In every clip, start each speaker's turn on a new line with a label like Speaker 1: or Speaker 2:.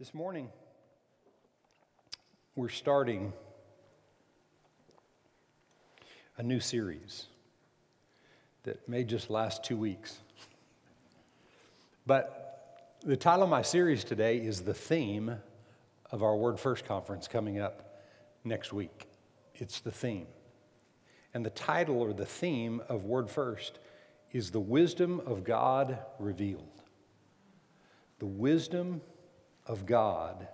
Speaker 1: This morning, we're starting a new series that may just last two weeks. But the title of my series today is the theme of our Word First conference coming up next week. It's the theme. And the title or the theme of Word First is the wisdom of God revealed. The wisdom of God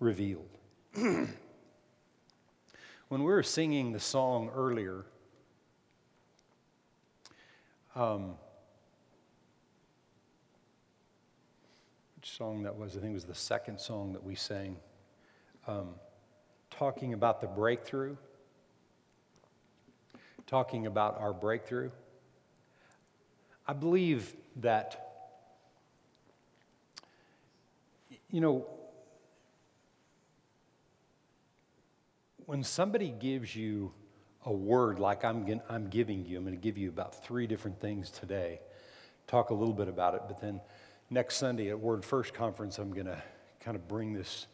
Speaker 1: revealed. when we were singing the song earlier, um, which song that was? I think it was the second song that we sang, um, talking about the breakthrough, talking about our breakthrough. I believe that You know, when somebody gives you a word like I'm, I'm giving you, I'm going to give you about three different things today, talk a little bit about it, but then next Sunday at Word First Conference, I'm going to kind of bring this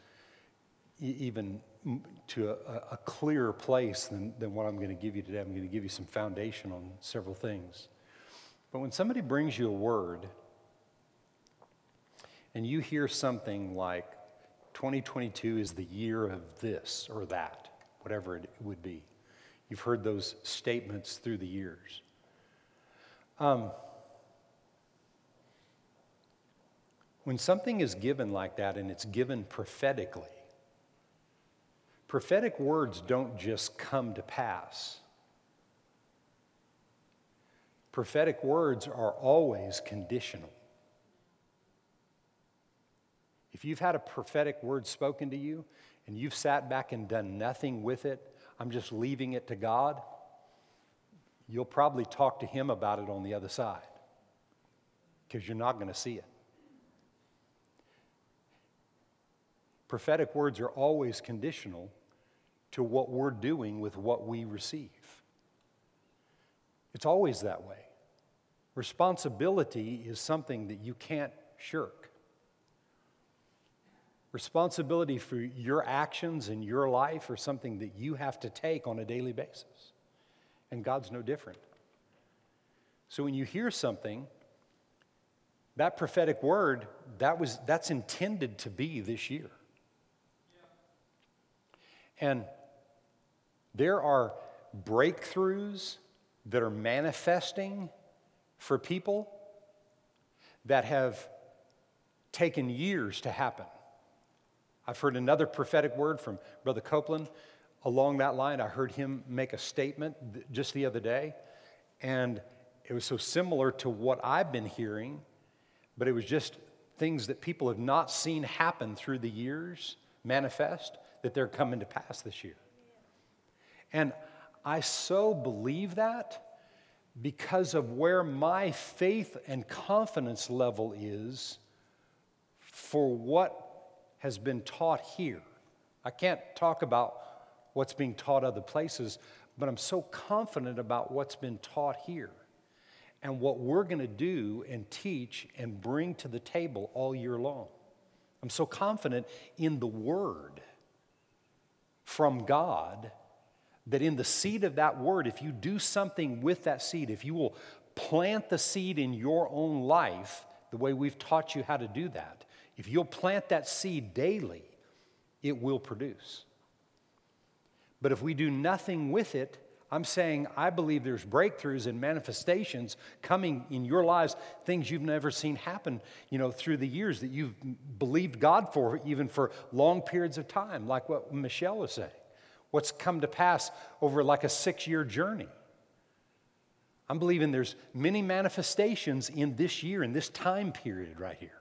Speaker 1: even to a, a clearer place than, than what I'm going to give you today. I'm going to give you some foundation on several things. But when somebody brings you a word, and you hear something like 2022 is the year of this or that, whatever it would be. You've heard those statements through the years. Um, when something is given like that and it's given prophetically, prophetic words don't just come to pass. Prophetic words are always conditional. If you've had a prophetic word spoken to you and you've sat back and done nothing with it, I'm just leaving it to God, you'll probably talk to Him about it on the other side because you're not going to see it. Prophetic words are always conditional to what we're doing with what we receive. It's always that way. Responsibility is something that you can't shirk. Responsibility for your actions and your life are something that you have to take on a daily basis. And God's no different. So when you hear something, that prophetic word, that was, that's intended to be this year. And there are breakthroughs that are manifesting for people that have taken years to happen. I've heard another prophetic word from Brother Copeland along that line. I heard him make a statement just the other day, and it was so similar to what I've been hearing, but it was just things that people have not seen happen through the years manifest that they're coming to pass this year. And I so believe that because of where my faith and confidence level is for what has been taught here. I can't talk about what's being taught other places, but I'm so confident about what's been taught here and what we're going to do and teach and bring to the table all year long. I'm so confident in the Word from God that in the seed of that Word, if you do something with that seed, if you will plant the seed in your own life, the way we've taught you how to do that, if you'll plant that seed daily, it will produce. But if we do nothing with it, I'm saying I believe there's breakthroughs and manifestations coming in your lives, things you've never seen happen, you know, through the years that you've believed God for, even for long periods of time, like what Michelle was saying. What's come to pass over like a six year journey. I'm believing there's many manifestations in this year, in this time period right here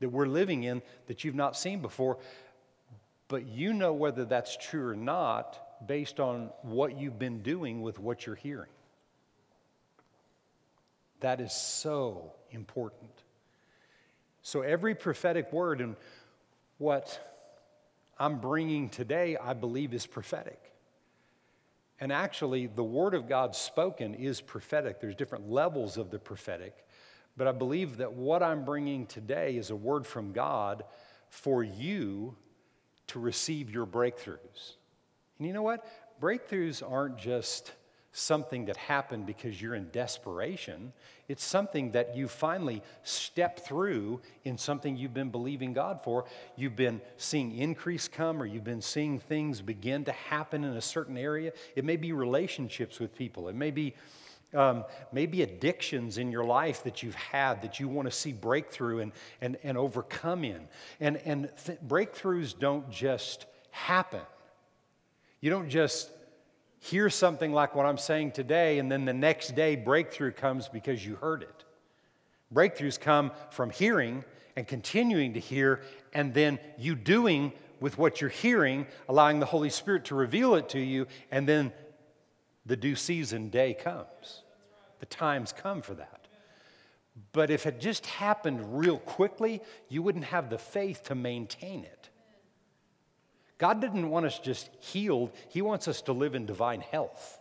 Speaker 1: that we're living in that you've not seen before, but you know whether that's true or not based on what you've been doing with what you're hearing. That is so important. So, every prophetic word and what I'm bringing today, I believe, is prophetic. And actually, the word of God spoken is prophetic. There's different levels of the prophetic. But I believe that what I'm bringing today is a word from God for you to receive your breakthroughs. And you know what? Breakthroughs aren't just something that happened because you're in desperation. It's something that you finally step through in something you've been believing God for. You've been seeing increase come, or you've been seeing things begin to happen in a certain area. It may be relationships with people, it may be um, maybe addictions in your life that you've had that you want to see breakthrough and, and, and overcome in. And, and th- breakthroughs don't just happen. You don't just hear something like what I'm saying today, and then the next day breakthrough comes because you heard it. Breakthroughs come from hearing and continuing to hear, and then you doing with what you're hearing, allowing the Holy Spirit to reveal it to you, and then the due season day comes. The times come for that. But if it just happened real quickly, you wouldn't have the faith to maintain it. God didn't want us just healed, He wants us to live in divine health.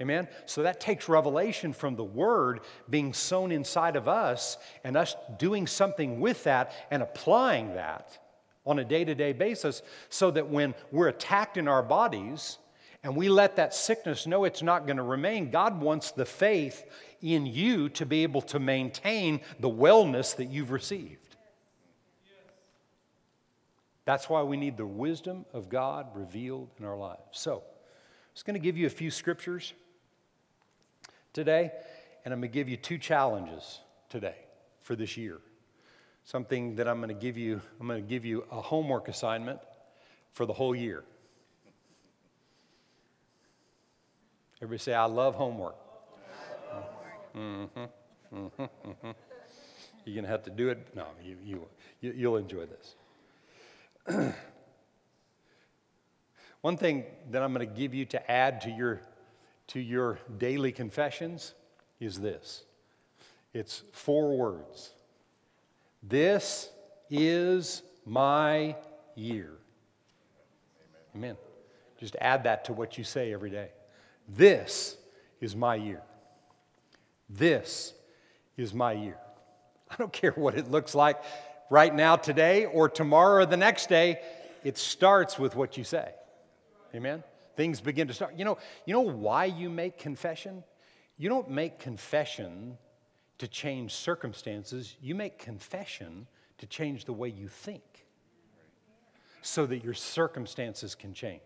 Speaker 1: Amen? So that takes revelation from the Word being sown inside of us and us doing something with that and applying that on a day to day basis so that when we're attacked in our bodies, and we let that sickness know it's not going to remain, God wants the faith in you to be able to maintain the wellness that you've received. That's why we need the wisdom of God revealed in our lives. So, I'm just going to give you a few scriptures today, and I'm going to give you two challenges today for this year. Something that I'm going to give you, I'm going to give you a homework assignment for the whole year. Everybody say, I love homework. Mm-hmm, mm-hmm, mm-hmm. You're going to have to do it. No, you, you, you, you'll enjoy this. One thing that I'm going to give you to add to your, to your daily confessions is this it's four words. This is my year. Amen. Just add that to what you say every day. This is my year. This is my year. I don't care what it looks like right now, today, or tomorrow, or the next day. It starts with what you say. Amen? Things begin to start. You know, you know why you make confession? You don't make confession to change circumstances, you make confession to change the way you think so that your circumstances can change.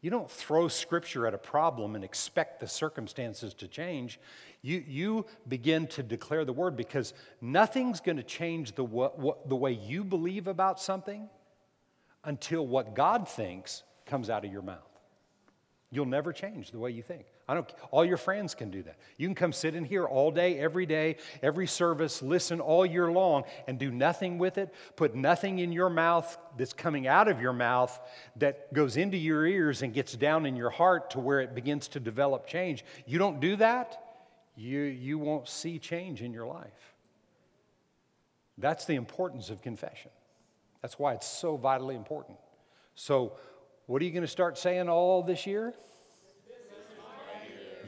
Speaker 1: You don't throw scripture at a problem and expect the circumstances to change. You, you begin to declare the word because nothing's going to change the, what, what, the way you believe about something until what God thinks comes out of your mouth. You'll never change the way you think. I don't, all your friends can do that. You can come sit in here all day, every day, every service, listen all year long, and do nothing with it. Put nothing in your mouth that's coming out of your mouth that goes into your ears and gets down in your heart to where it begins to develop change. You don't do that, you, you won't see change in your life. That's the importance of confession. That's why it's so vitally important. So, what are you going to start saying all this year?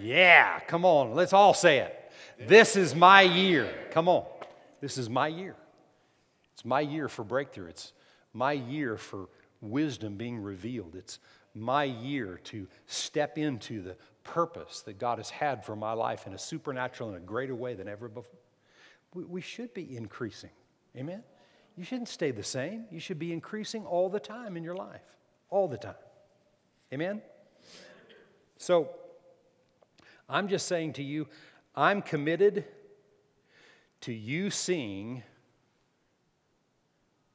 Speaker 1: Yeah, come on, let's all say it. This is my year. Come on, this is my year. It's my year for breakthrough. It's my year for wisdom being revealed. It's my year to step into the purpose that God has had for my life in a supernatural and a greater way than ever before. We should be increasing. Amen? You shouldn't stay the same. You should be increasing all the time in your life, all the time. Amen? So, I'm just saying to you, I'm committed to you seeing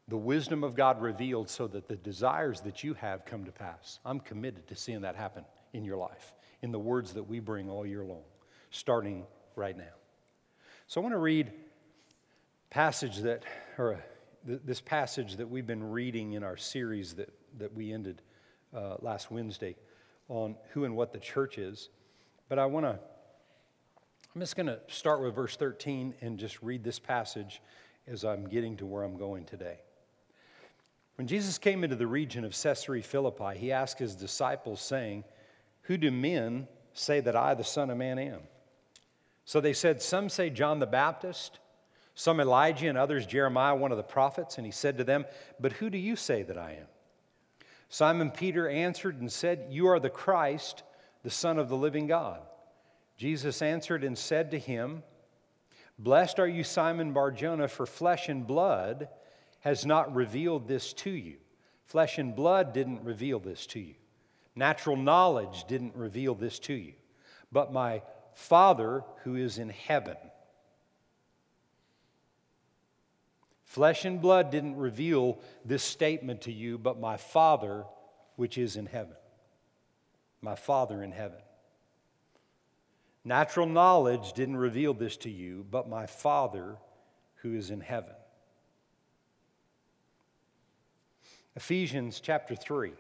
Speaker 1: the wisdom of God revealed so that the desires that you have come to pass. I'm committed to seeing that happen in your life, in the words that we bring all year long, starting right now. So I want to read passage that, or uh, this passage that we've been reading in our series that, that we ended uh, last Wednesday on who and what the church is. But I want to, I'm just going to start with verse 13 and just read this passage as I'm getting to where I'm going today. When Jesus came into the region of Caesarea Philippi, he asked his disciples, saying, Who do men say that I, the Son of Man, am? So they said, Some say John the Baptist, some Elijah, and others Jeremiah, one of the prophets. And he said to them, But who do you say that I am? Simon Peter answered and said, You are the Christ, the Son of the living God. Jesus answered and said to him, Blessed are you, Simon Barjona, for flesh and blood has not revealed this to you. Flesh and blood didn't reveal this to you. Natural knowledge didn't reveal this to you. But my Father who is in heaven. Flesh and blood didn't reveal this statement to you, but my Father which is in heaven. My Father in heaven. Natural knowledge didn't reveal this to you, but my Father who is in heaven. Ephesians chapter 3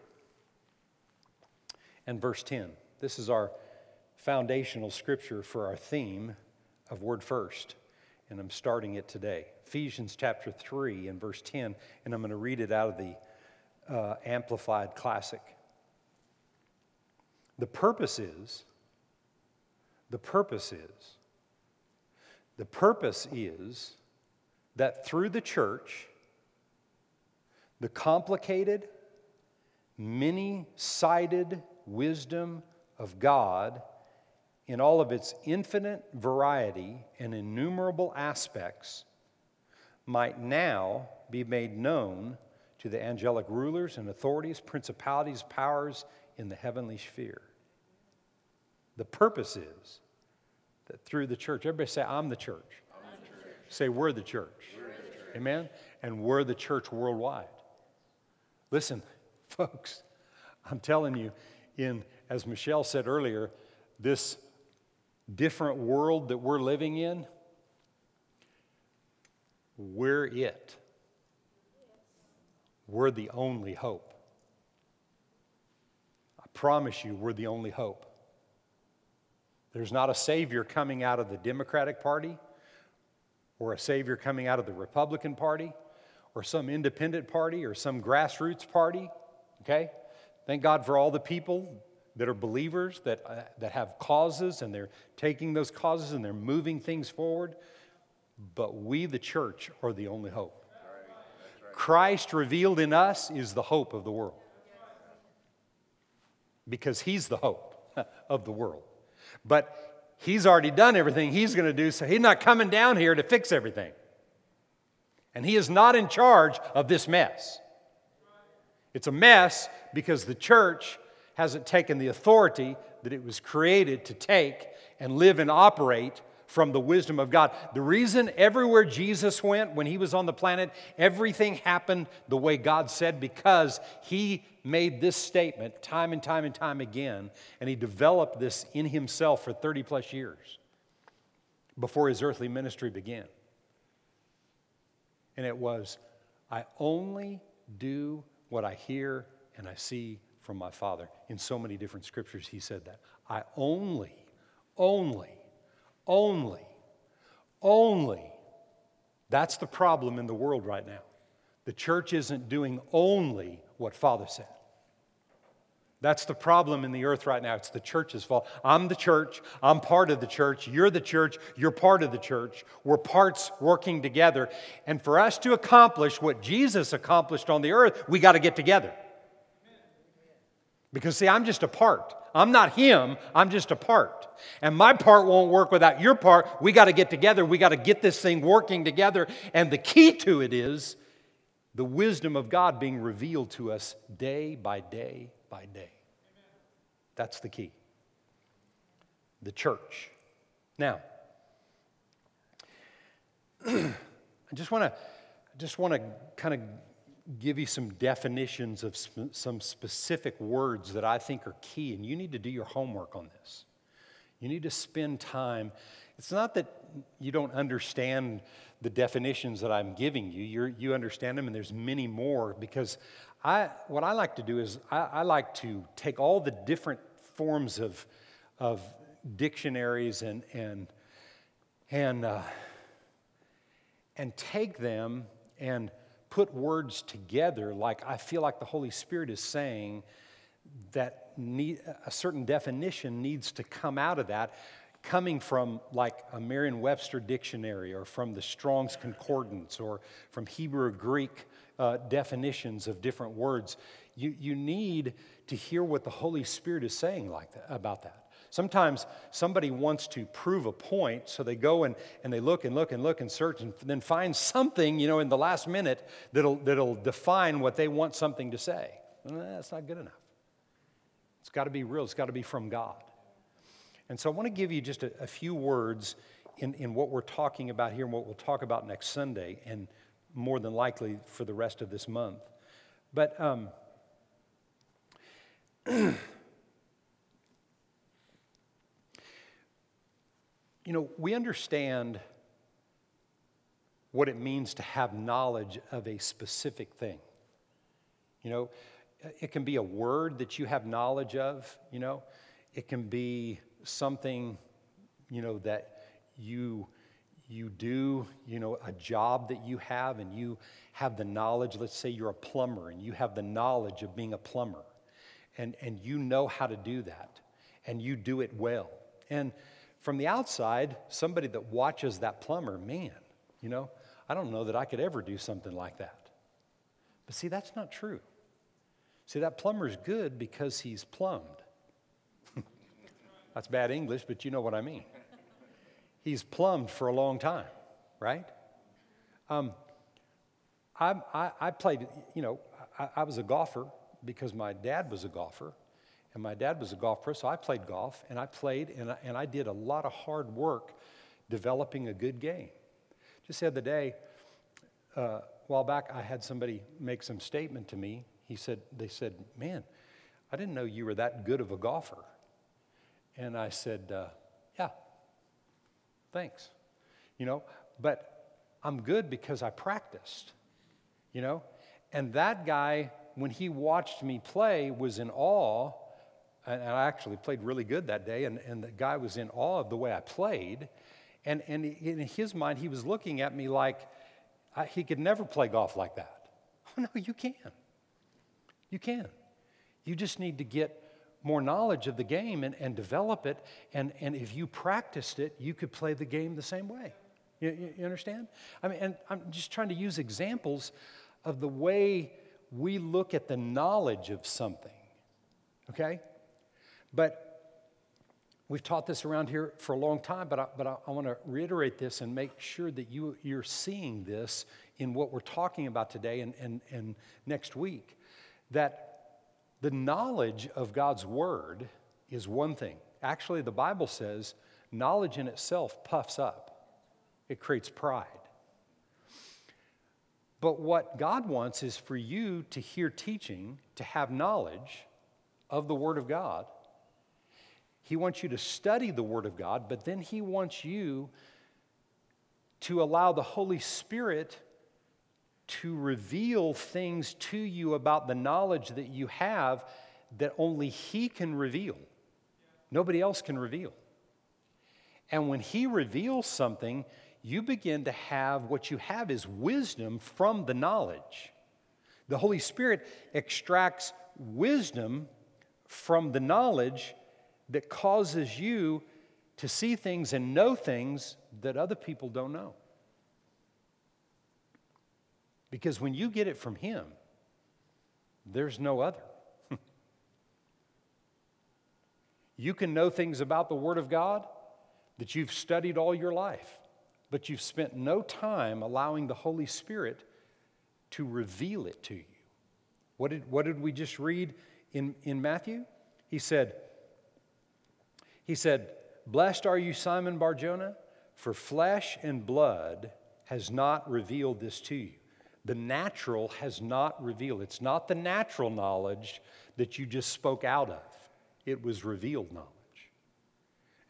Speaker 1: and verse 10. This is our foundational scripture for our theme of Word First, and I'm starting it today. Ephesians chapter 3 and verse 10, and I'm going to read it out of the uh, Amplified Classic. The purpose is the purpose is the purpose is that through the church, the complicated, many sided wisdom of God in all of its infinite variety and innumerable aspects might now be made known to the angelic rulers and authorities, principalities, powers in the heavenly sphere. The purpose is that through the church, everybody say, I'm the church. I'm the church. Say, we're the church. We're the church. Amen? And we're the church worldwide. Listen, folks, I'm telling you, in, as Michelle said earlier, this different world that we're living in, we're it. We're the only hope. Promise you, we're the only hope. There's not a Savior coming out of the Democratic Party or a Savior coming out of the Republican Party or some independent party or some grassroots party, okay? Thank God for all the people that are believers that, uh, that have causes and they're taking those causes and they're moving things forward. But we, the church, are the only hope. Christ revealed in us is the hope of the world because He's the hope of the world. But he's already done everything he's going to do, so he's not coming down here to fix everything. And he is not in charge of this mess. It's a mess because the church hasn't taken the authority that it was created to take and live and operate from the wisdom of God. The reason everywhere Jesus went when he was on the planet, everything happened the way God said because he made this statement time and time and time again, and he developed this in himself for 30 plus years before his earthly ministry began. And it was, I only do what I hear and I see from my Father. In so many different scriptures, he said that. I only, only only. Only. That's the problem in the world right now. The church isn't doing only what Father said. That's the problem in the earth right now. It's the church's fault. I'm the church. I'm part of the church. You're the church. You're part of the church. We're parts working together. And for us to accomplish what Jesus accomplished on the earth, we got to get together. Because, see, I'm just a part. I'm not him, I'm just a part. And my part won't work without your part. We got to get together. We got to get this thing working together. And the key to it is the wisdom of God being revealed to us day by day by day. That's the key. The church. Now, I just want to just want to kind of give you some definitions of sp- some specific words that I think are key, and you need to do your homework on this. You need to spend time. It's not that you don't understand the definitions that I'm giving you, you you understand them, and there's many more because I, what I like to do is I, I like to take all the different forms of, of dictionaries and, and, and, uh, and take them and put words together like I feel like the Holy Spirit is saying that need, a certain definition needs to come out of that coming from like a Merriam Webster dictionary or from the Strong's Concordance or from Hebrew or Greek uh, definitions of different words. You, you need to hear what the Holy Spirit is saying like that, about that. Sometimes somebody wants to prove a point, so they go and, and they look and look and look and search and then find something, you know, in the last minute that'll, that'll define what they want something to say. that's not good enough. It's got to be real, it's got to be from God. And so I want to give you just a, a few words in, in what we're talking about here and what we'll talk about next Sunday, and more than likely for the rest of this month. But um, You know, we understand what it means to have knowledge of a specific thing. You know, it can be a word that you have knowledge of, you know, it can be something, you know, that you you do, you know, a job that you have and you have the knowledge, let's say you're a plumber and you have the knowledge of being a plumber and, and you know how to do that and you do it well. And from the outside, somebody that watches that plumber, man, you know, I don't know that I could ever do something like that. But see, that's not true. See, that plumber's good because he's plumbed. that's bad English, but you know what I mean. He's plumbed for a long time, right? Um, I, I, I, played, you know, I, I was a golfer because my dad was a golfer. And my dad was a golf pro, so I played golf, and I played, and I, and I did a lot of hard work developing a good game. Just the other day, uh, a while back, I had somebody make some statement to me. He said, they said, man, I didn't know you were that good of a golfer. And I said, uh, yeah, thanks. You know, but I'm good because I practiced, you know? And that guy, when he watched me play, was in awe and I actually played really good that day, and, and the guy was in awe of the way I played. And, and in his mind, he was looking at me like I, he could never play golf like that. Oh, no, you can. You can. You just need to get more knowledge of the game and, and develop it. And, and if you practiced it, you could play the game the same way. You, you, you understand? I mean, and I'm just trying to use examples of the way we look at the knowledge of something. Okay? But we've taught this around here for a long time, but I, but I, I want to reiterate this and make sure that you, you're seeing this in what we're talking about today and, and, and next week. That the knowledge of God's Word is one thing. Actually, the Bible says knowledge in itself puffs up, it creates pride. But what God wants is for you to hear teaching, to have knowledge of the Word of God, he wants you to study the Word of God, but then He wants you to allow the Holy Spirit to reveal things to you about the knowledge that you have that only He can reveal. Nobody else can reveal. And when He reveals something, you begin to have what you have is wisdom from the knowledge. The Holy Spirit extracts wisdom from the knowledge that causes you to see things and know things that other people don't know. Because when you get it from Him, there's no other. you can know things about the Word of God that you've studied all your life, but you've spent no time allowing the Holy Spirit to reveal it to you. What did, what did we just read in, in Matthew? He said, he said, Blessed are you, Simon Barjona, for flesh and blood has not revealed this to you. The natural has not revealed. It's not the natural knowledge that you just spoke out of, it was revealed knowledge.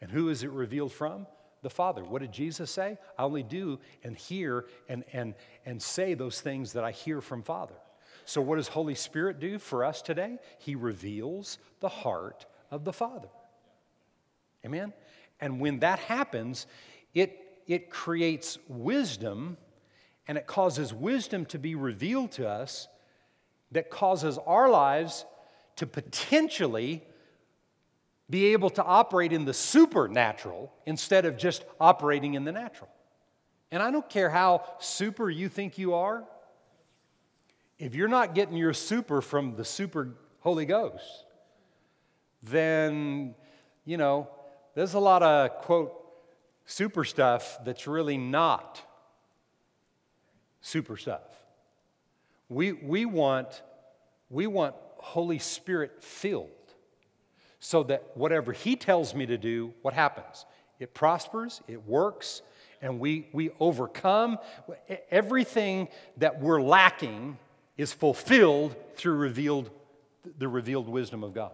Speaker 1: And who is it revealed from? The Father. What did Jesus say? I only do and hear and, and, and say those things that I hear from Father. So, what does Holy Spirit do for us today? He reveals the heart of the Father. Amen? And when that happens, it, it creates wisdom and it causes wisdom to be revealed to us that causes our lives to potentially be able to operate in the supernatural instead of just operating in the natural. And I don't care how super you think you are, if you're not getting your super from the super Holy Ghost, then, you know, there's a lot of, quote, super stuff that's really not super stuff. We, we, want, we want Holy Spirit filled so that whatever He tells me to do, what happens? It prospers, it works, and we, we overcome. Everything that we're lacking is fulfilled through revealed, the revealed wisdom of God.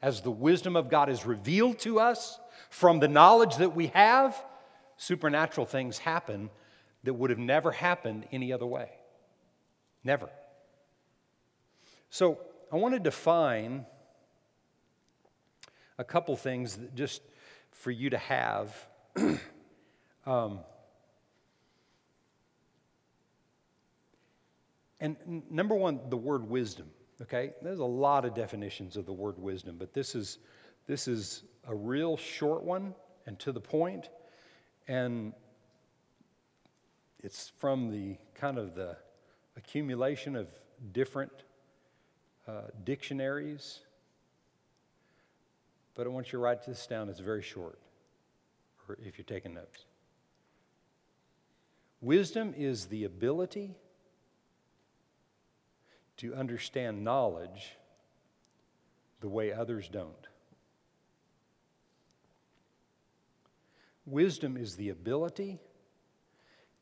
Speaker 1: As the wisdom of God is revealed to us from the knowledge that we have, supernatural things happen that would have never happened any other way. Never. So I want to define a couple things just for you to have. um, and number one, the word wisdom. Okay, there's a lot of definitions of the word wisdom, but this is this is a real short one and to the point, and it's from the kind of the accumulation of different uh, dictionaries but I want you to write this down. It's very short, or if you're taking notes. Wisdom is the ability to understand knowledge the way others don't. Wisdom is the ability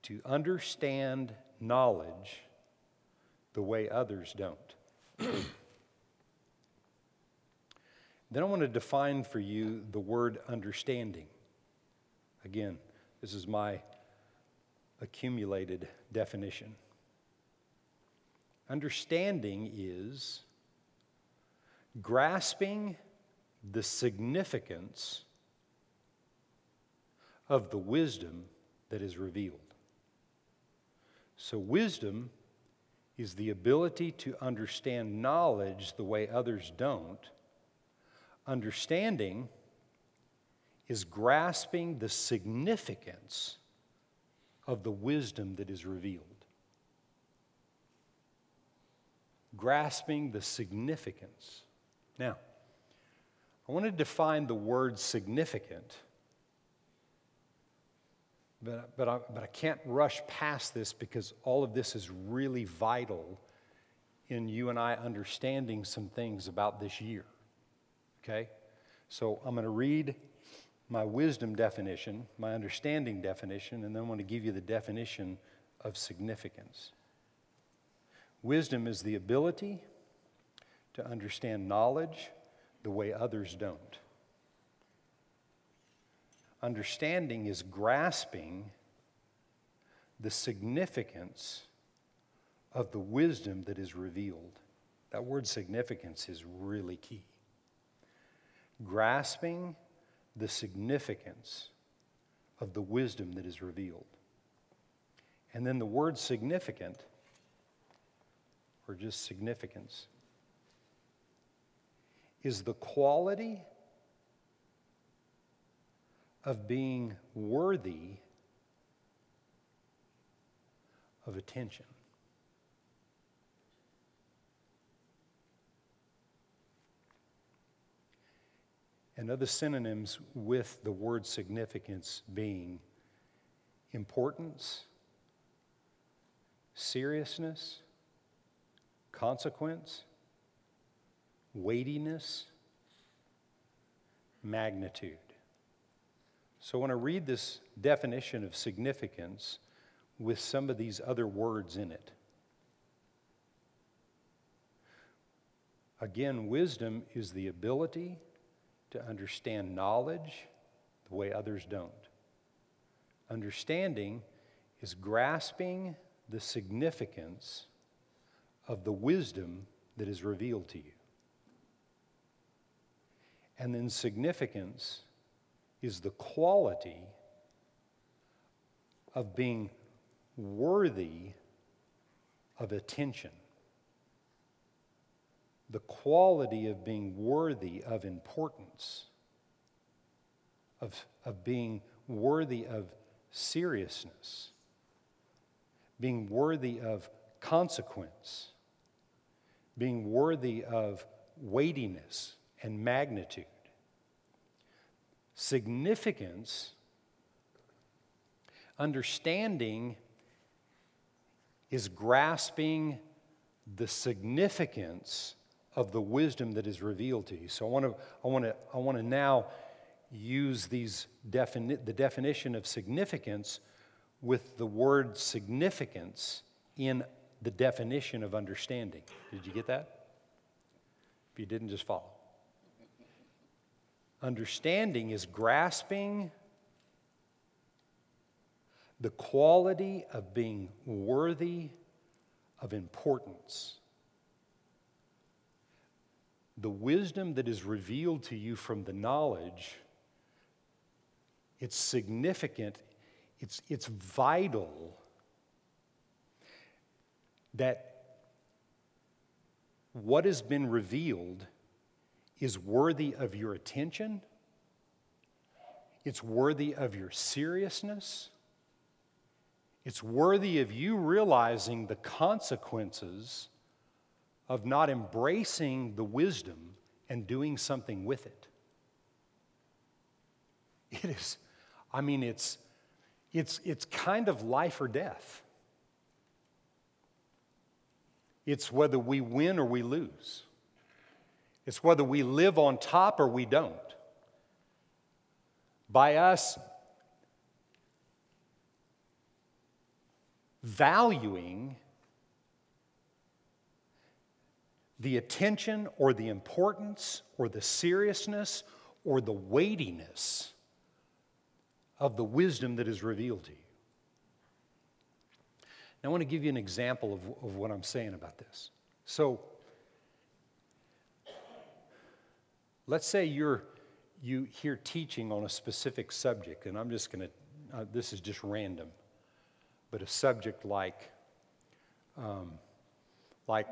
Speaker 1: to understand knowledge the way others don't. Then I want to define for you the word understanding. Again, this is my accumulated definition. Understanding is grasping the significance of the wisdom that is revealed. So, wisdom is the ability to understand knowledge the way others don't Understanding is grasping the significance of the wisdom that is revealed. Grasping the significance. Now, I want to define the word significant, but, but, I, but I can't rush past this because all of this is really vital in you and I understanding some things about this year. Okay? So I'm going to read my wisdom definition, my understanding definition, and then I want to give you the definition of significance. Wisdom is the ability to understand knowledge the way others don't. Understanding is grasping the significance of the wisdom that is revealed. That word significance is really key grasping the significance of the wisdom that is revealed. And then the word significant, or just significance, is the quality of being worthy of attention. and other synonyms with the word significance being importance, seriousness, consequence, weightiness, magnitude. So when I read this definition of significance with some of these other words in it, again, wisdom is the ability to understand knowledge the way others don't. Understanding is grasping the significance of the wisdom that is revealed to you. And then significance is the quality of being worthy of attention. the quality of being worthy of importance, of, of being worthy of seriousness, being worthy of consequence, being worthy of weightiness and magnitude. Significance, understanding, is grasping the significance of the wisdom that is revealed to you. So I want to, I want to, I want to now use these defini- the definition of significance with the word significance in the definition of understanding. Did you get that? If you didn't, just follow. Understanding is grasping the quality of being worthy of importance. The wisdom that is revealed to you from the knowledge, it's significant, it's, it's vital that what has been revealed is worthy of your attention, it's worthy of your seriousness, it's worthy of you realizing the consequences of not embracing the wisdom and doing something with it. It is, I mean, it's, it's, it's kind of life or death. It's whether we win or we lose. It's whether we live on top or we don't. By us valuing the attention or the importance or the seriousness or the weightiness of the wisdom that is revealed to you. I want to give you an example of, of what I'm saying about this. So, let's say you're you hear teaching on a specific subject, and I'm just going to, uh, this is just random, but a subject like, um, like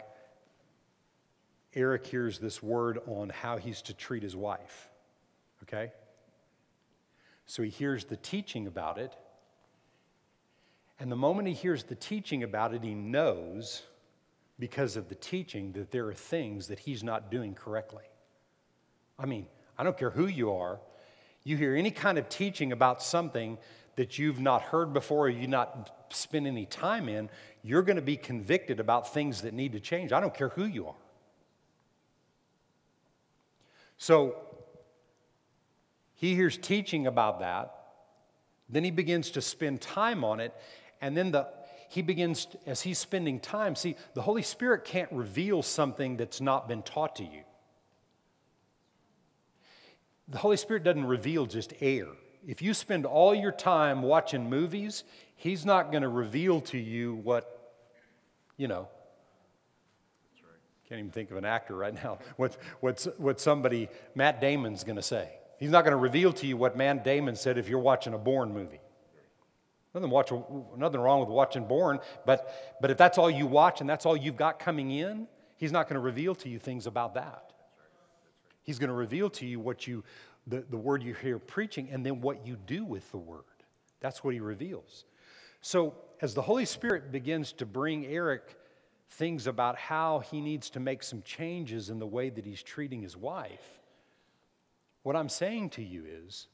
Speaker 1: Eric hears this word on how he's to treat his wife, okay? So he hears the teaching about it, and the moment he hears the teaching about it, he knows because of the teaching that there are things that he's not doing correctly. I mean, I don't care who you are, you hear any kind of teaching about something that you've not heard before or you've not spent any time in, you're going to be convicted about things that need to change. I don't care who you are. So he hears teaching about that. Then he begins to spend time on it. And then the, he begins, as he's spending time, see, the Holy Spirit can't reveal something that's not been taught to you. The Holy Spirit doesn't reveal just air. If you spend all your time watching movies, He's not going to reveal to you what, you know, can't even think of an actor right now, what, what's, what somebody, Matt Damon's going to say. He's not going to reveal to you what Matt Damon said if you're watching a Bourne movie. Nothing, watch, nothing wrong with watching Bourne, but, but if that's all you watch and that's all you've got coming in, he's not going to reveal to you things about that. He's going to reveal to you what you, the, the word you hear preaching, and then what you do with the word. That's what he reveals. So, as the Holy Spirit begins to bring Eric things about how he needs to make some changes in the way that he's treating his wife, what I'm saying to you is,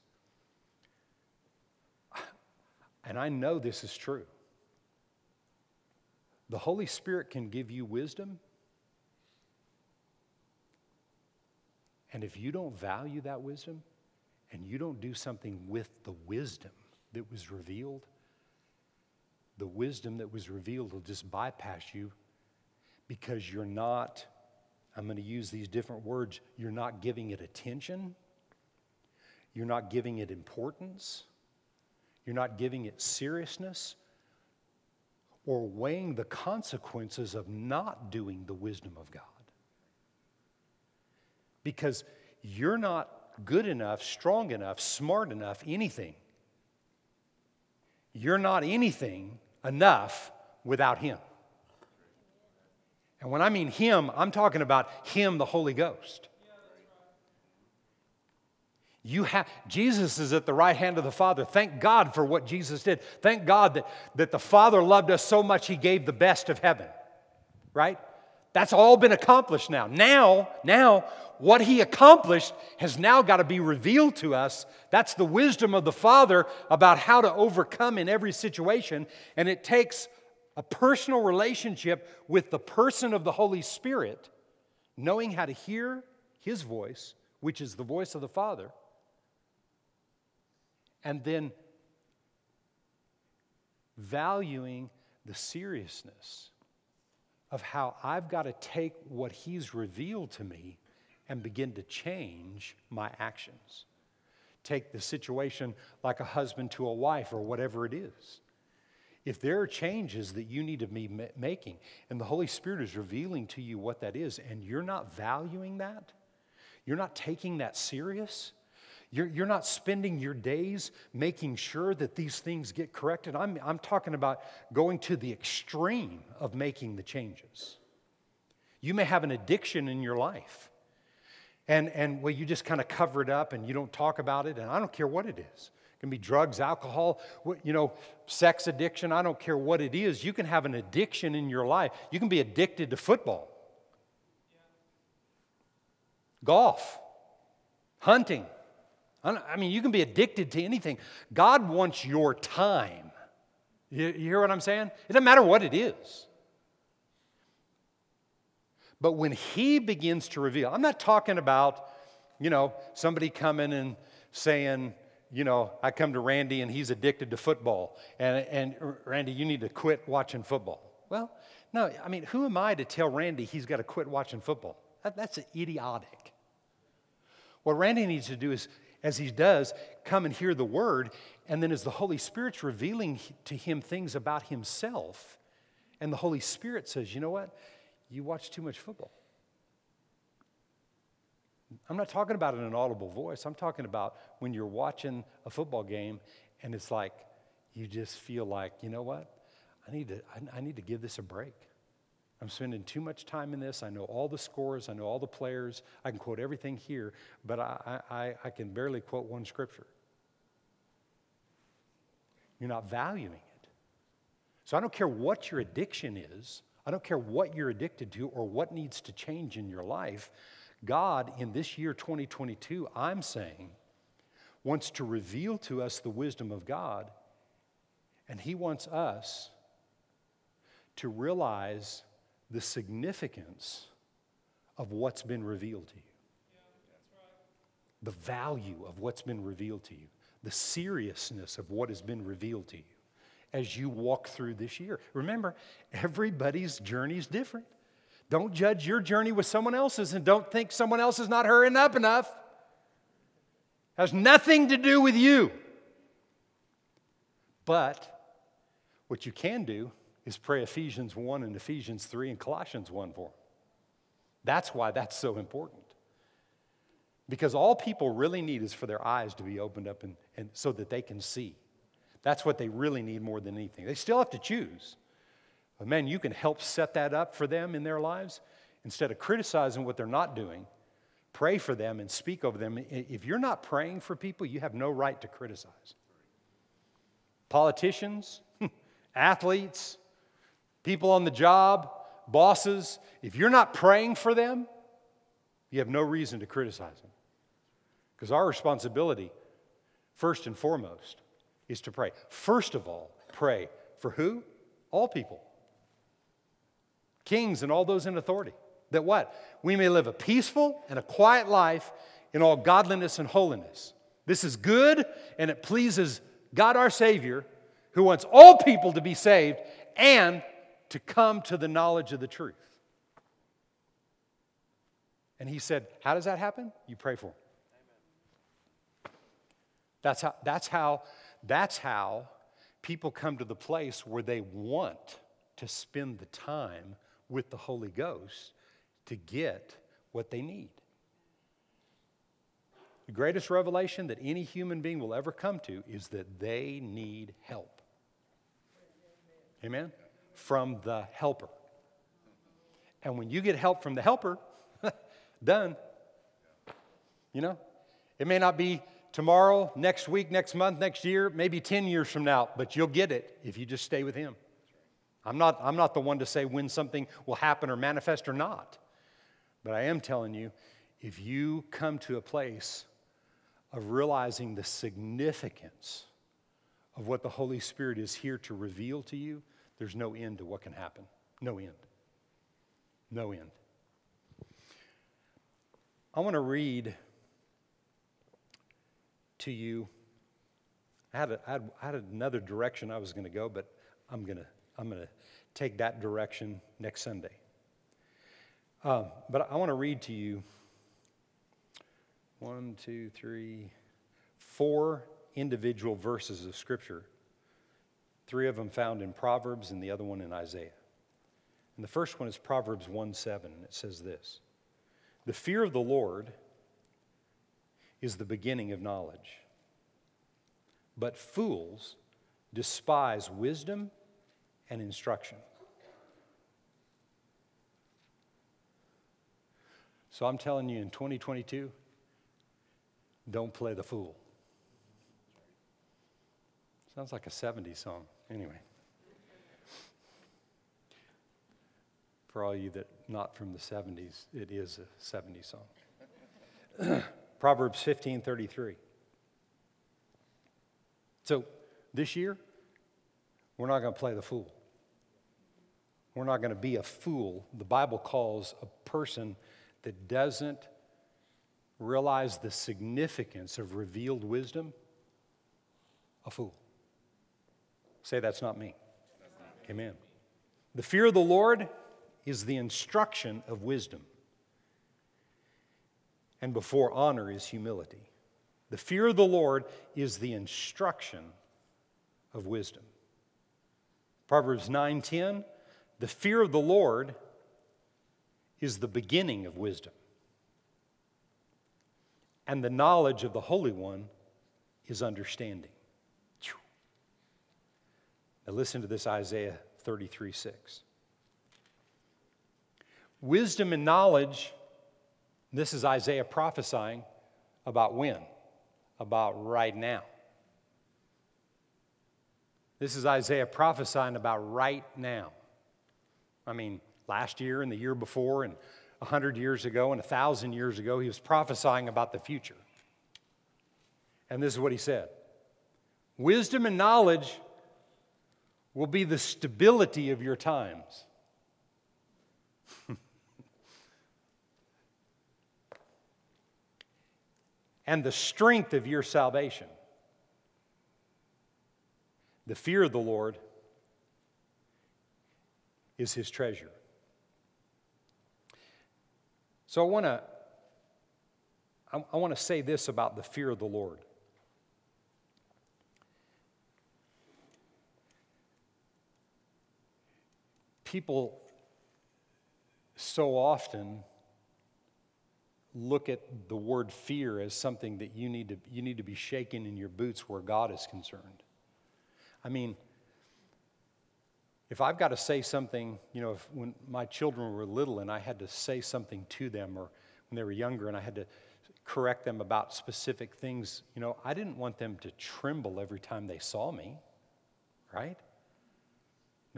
Speaker 1: and I know this is true, the Holy Spirit can give you wisdom. And if you don't value that wisdom and you don't do something with the wisdom that was revealed, the wisdom that was revealed will just bypass you because you're not, I'm going to use these different words, you're not giving it attention, you're not giving it importance, you're not giving it seriousness, or weighing the consequences of not doing the wisdom of God because you're not good enough, strong enough, smart enough, anything. You're not anything enough without Him. And when I mean Him, I'm talking about Him, the Holy Ghost. You have Jesus is at the right hand of the Father. Thank God for what Jesus did. Thank God that, that the Father loved us so much he gave the best of heaven. Right? That's all been accomplished now. Now, now, what he accomplished has now got to be revealed to us. That's the wisdom of the Father about how to overcome in every situation. And it takes a personal relationship with the person of the Holy Spirit, knowing how to hear his voice, which is the voice of the Father, and then valuing the seriousness of how I've got to take what He's revealed to me and begin to change my actions. Take the situation like a husband to a wife or whatever it is. If there are changes that you need to be making, and the Holy Spirit is revealing to you what that is, and you're not valuing that, you're not taking that serious, you're, you're not spending your days making sure that these things get corrected. I'm, I'm talking about going to the extreme of making the changes. You may have an addiction in your life. And, and well, you just kind of cover it up and you don't talk about it, and I don't care what it is. It can be drugs, alcohol, you know, sex addiction. I don't care what it is. You can have an addiction in your life. You can be addicted to football, golf, hunting, I mean, you can be addicted to anything. God wants your time. You, hear what I'm saying? It doesn't matter what it is. But when He begins to reveal, I'm not talking about, you know, somebody coming and saying, you know, I come to Randy and he's addicted to football, and, and Randy, you need to quit watching football. Well, no, I mean, who am I to tell Randy he's got to quit watching football? That, that's idiotic. What Randy needs to do is as he does, come and hear the word. And then, as the Holy Spirit's revealing to him things about himself, and the Holy Spirit says, You know what? You watch too much football. I'm not talking about in an audible voice. I'm talking about when you're watching a football game and it's like you just feel like, you know what? I need to, I, I need to give this a break. I'm spending too much time in this. I know all the scores, I know all the players. I can quote everything here, but I, I, I can barely quote one scripture. You're not valuing it. So I don't care what your addiction is, I don't care what you're addicted to or what needs to change in your life. God, in this year 2022, I'm saying, wants to reveal to us the wisdom of God, and He wants us to realize the significance of what's been revealed to you. The value of what's been revealed to you, the seriousness of what has been revealed to you as you walk through this year. Remember, everybody's journey is different. Don't judge your journey with someone else's and don't think someone else is not hurrying up enough. Has nothing to do with you. But what you can do is pray Ephesians 1 and Ephesians 3 and Colossians 1 for. That's why that's so important. Because all people really need is for their eyes to be opened up and, and so that they can see. That's what they really need more than anything. They still have to choose. But man, you can help set that up for them in their lives instead of criticizing what they're not doing. Pray for them and speak over them. If you're not praying for people, you have no right to criticize. Politicians, athletes, people on the job, bosses, if you're not praying for them, you have no reason to criticize them. Because our responsibility, first and foremost, is to pray. First of all, pray for who? All people. Kings and all those in authority. That what? We may live a peaceful and a quiet life in all godliness and holiness. This is good and it pleases God our Savior, who wants all people to be saved and to come to the knowledge of the truth. And he said, How does that happen? You pray for them. That's how, that's how, that's how people come to the place where they want to spend the time with the Holy Ghost to get what they need. The greatest revelation that any human being will ever come to is that they need help. Amen? From the helper. And when you get help from the helper, done. You know, it may not be tomorrow, next week, next month, next year, maybe 10 years from now, but you'll get it if you just stay with Him. I'm not, I'm not the one to say when something will happen or manifest or not. But I am telling you, if you come to a place of realizing the significance of what the Holy Spirit is here to reveal to you, there's no end to what can happen. No end. No end. I want to read to you. I had, a, I had, I had another direction I was going to go, but I'm going to I'm going to take that direction next Sunday. Um, but I want to read to you one, two, three, four individual verses of Scripture. Three of them found in Proverbs and the other one in Isaiah. And the first one is Proverbs 1 7, and it says this The fear of the Lord is the beginning of knowledge, but fools despise wisdom and instruction. So I'm telling you in 2022, don't play the fool. Sounds like a 70s song. Anyway. For all you that not from the 70s, it is a 70s song. Proverbs 15:33. So, this year we're not going to play the fool. We're not going to be a fool. The Bible calls a person that doesn't realize the significance of revealed wisdom a fool. Say, that's not me. Amen. The fear of the Lord is the instruction of wisdom, and before honor is humility. The fear of the Lord is the instruction of wisdom. Proverbs 9:10 the fear of the Lord is the beginning of wisdom, and the knowledge of the Holy One is understanding. Listen to this Isaiah 33 6. Wisdom and knowledge, this is Isaiah prophesying about when? About right now. This is Isaiah prophesying about right now. I mean, last year and the year before, and a hundred years ago and a thousand years ago, he was prophesying about the future. And this is what he said Wisdom and knowledge will be the stability of your times. and the strength of your salvation. The fear of the Lord is his treasure. So I want to I, I want to say this about the fear of the Lord. People so often look at the word fear as something that you need to, you need to be shaken in your boots where God is concerned. I mean, if I've got to say something, you know, if, when my children were little and I had to say something to them, or when they were younger and I had to correct them about specific things, you know, I didn't want them to tremble every time they saw me, right?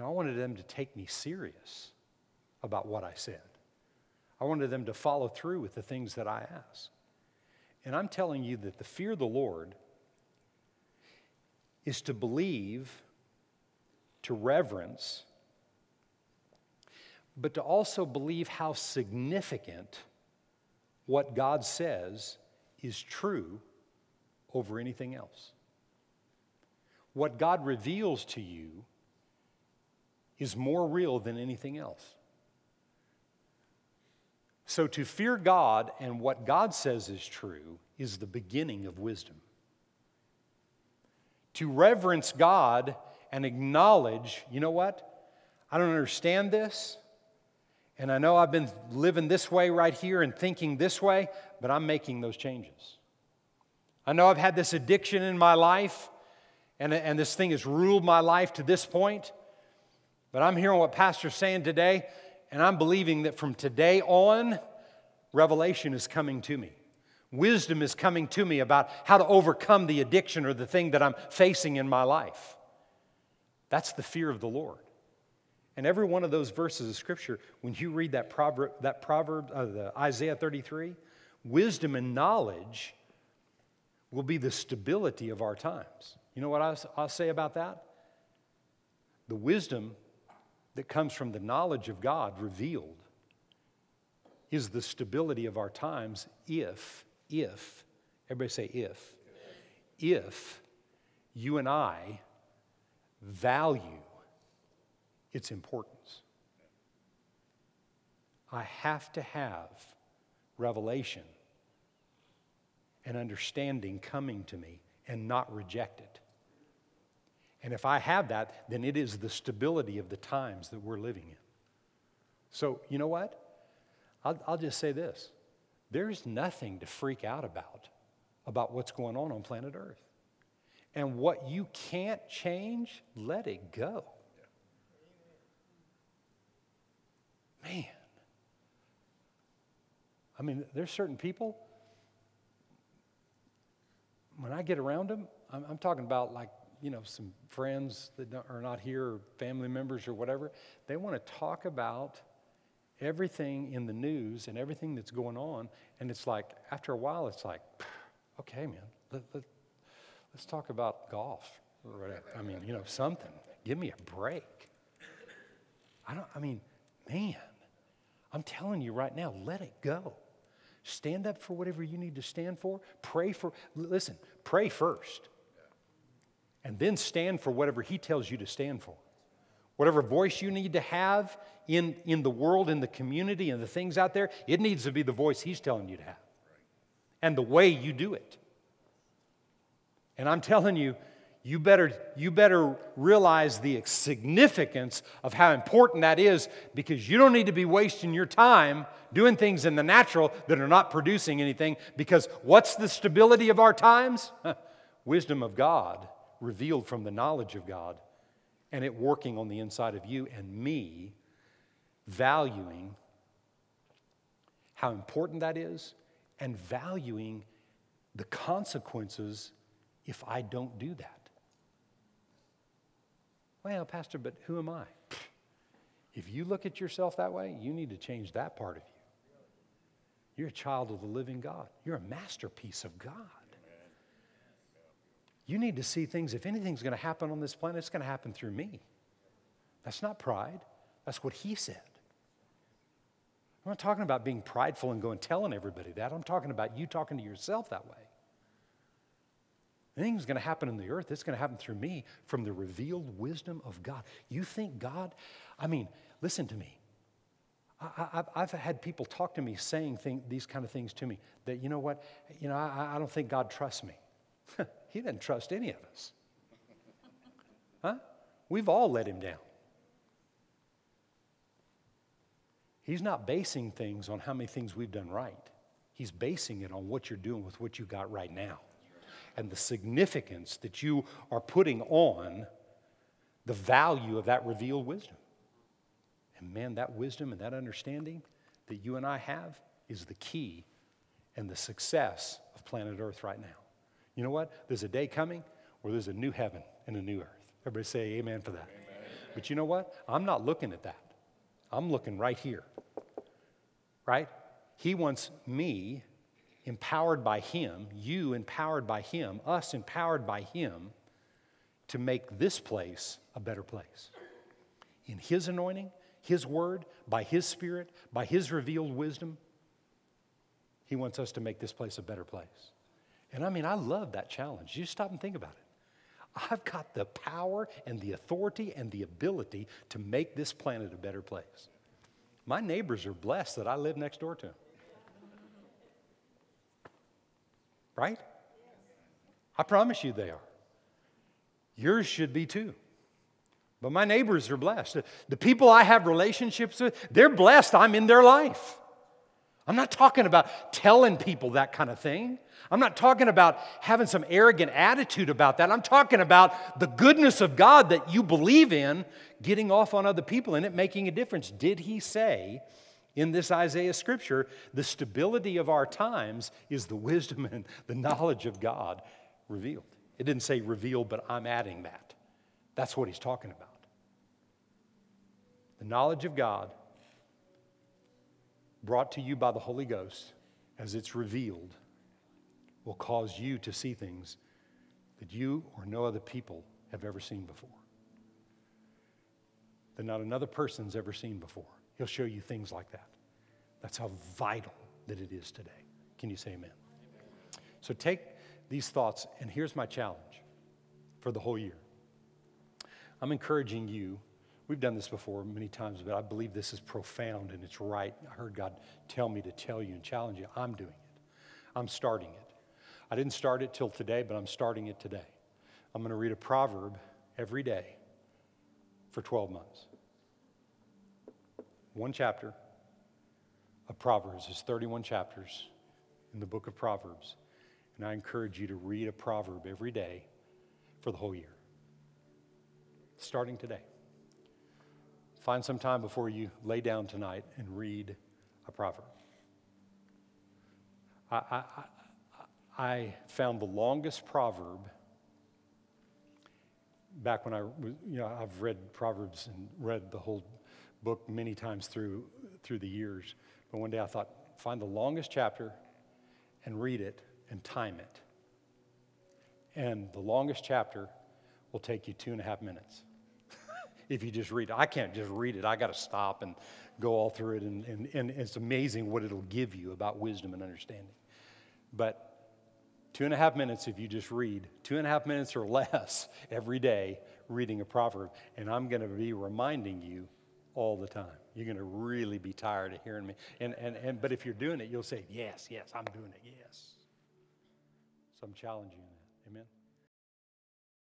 Speaker 1: No, I wanted them to take me serious about what I said. I wanted them to follow through with the things that I asked. And I'm telling you that the fear of the Lord is to believe to reverence, but to also believe how significant what God says is true over anything else. What God reveals to you is more real than anything else. So, to fear God and what God says is true is the beginning of wisdom. To reverence God and acknowledge, you know what? I don't understand this. And I know I've been living this way right here and thinking this way, but I'm making those changes. I know I've had this addiction in my life, and, and this thing has ruled my life to this point, but I'm hearing what Pastor's saying today, And I'm believing that from today on, revelation is coming to me. Wisdom is coming to me about how to overcome the addiction or the thing that I'm facing in my life. That's the fear of the Lord. And every one of those verses of Scripture, when you read that proverb, that proverb uh, the Isaiah 33, wisdom and knowledge will be the stability of our times. You know what I'll, I'll say about that? The wisdom that comes from the knowledge of God revealed is the stability of our times if, if, everybody say if, if you and I value its importance. I have to have revelation and understanding coming to me and not reject it. And if I have that, then it is the stability of the times that we're living in. So, you know what? I'll, I'll just say this there's nothing to freak out about about what's going on on planet Earth. And what you can't change, let it go. Man. I mean, there's certain people, when I get around them, I'm, I'm talking about like, you know, some friends that are not here, or family members or whatever, they want to talk about everything in the news and everything that's going on. And it's like, after a while, it's like, okay, man, let, let, let's talk about golf or whatever. I mean, you know, something. Give me a break. I don't, I mean, man, I'm telling you right now, let it go. Stand up for whatever you need to stand for. Pray for, listen, pray first. And then stand for whatever He tells you to stand for. Whatever voice you need to have in, in the world, in the community, and the things out there, it needs to be the voice He's telling you to have. And the way you do it. And I'm telling you, you better, you better realize the significance of how important that is because you don't need to be wasting your time doing things in the natural that are not producing anything. Because what's the stability of our times? Wisdom of God revealed from the knowledge of God and it working on the inside of you and me, valuing how important that is and valuing the consequences if I don't do that. Well, Pastor, but who am I? If you look at yourself that way, you need to change that part of you. You're a child of the living God, you're a masterpiece of God. You need to see things, if anything's going to happen on this planet, it's going to happen through me. That's not pride, that's what He said. I'm not talking about being prideful and going telling everybody that. I'm talking about you talking to yourself that way. Anything's going to happen in the earth, it's going to happen through me from the revealed wisdom of God. You think God, I mean, listen to me. I, have had people talk to me saying thing, these kind of things to me that, you know what, you know, I, I don't think God trusts me. he doesn't trust any of us. Huh? We've all let him down. He's not basing things on how many things we've done right. He's basing it on what you're doing with what you got right now and the significance that you are putting on the value of that revealed wisdom. And man, that wisdom and that understanding that you and I have is the key and the success of planet Earth right now. You know what? There's a day coming where there's a new heaven and a new earth. Everybody say amen for that. Amen. But you know what? I'm not looking at that. I'm looking right here. Right? He wants me empowered by Him, you empowered by Him, us empowered by Him to make this place a better place. In His anointing, His word, by His Spirit, by His revealed wisdom, He wants us to make this place a better place. And I mean, I love that challenge. You stop and think about it. I've got the power and the authority and the ability to make this planet a better place. My neighbors are blessed that I live next door to them. Right? I promise you they are. Yours should be too. But my neighbors are blessed. The people I have relationships with, they're blessed I'm in their life. I'm not talking about telling people that kind of thing. I'm not talking about having some arrogant attitude about that. I'm talking about the goodness of God that you believe in getting off on other people and it making a difference. Did he say in this Isaiah scripture, the stability of our times is the wisdom and the knowledge of God revealed? It didn't say revealed, but I'm adding that. That's what he's talking about. The knowledge of God brought to you by the Holy Ghost as it's revealed will cause you to see things that you or no other people have ever seen before. That not another person's ever seen before. He'll show you things like that. That's how vital that it is today. Can you say amen? So take these thoughts, and here's my challenge for the whole year. I'm encouraging you We've done this before many times, but I believe this is profound and it's right. I heard God tell me to tell you and challenge you. I'm doing it. I'm starting it. I didn't start it till today, but I'm starting it today. I'm going to read a proverb every day for 12 months. One chapter of Proverbs. There's 31 chapters in the book of Proverbs. And I encourage you to read a proverb every day for the whole year, starting today. Find some time before you lay down tonight and read a proverb. I, I, I found the longest proverb back when I was, you know, I've read Proverbs and read the whole book many times through, through the years. But one day I thought, find the longest chapter and read it and time it. And the longest chapter will take you two and a half minutes if you just read it. I can't just read it, I got to stop and go all through it, and, and, and it's amazing what it'll give you about wisdom and understanding. But two and a half minutes if you just read, two and a half minutes or less every day reading a proverb, and I'm going to be reminding you all the time. You're going to really be tired of hearing me. And, and, and, but if you're doing it, you'll say, Yes, yes, I'm doing it, yes. So I'm challenging you in that. Amen.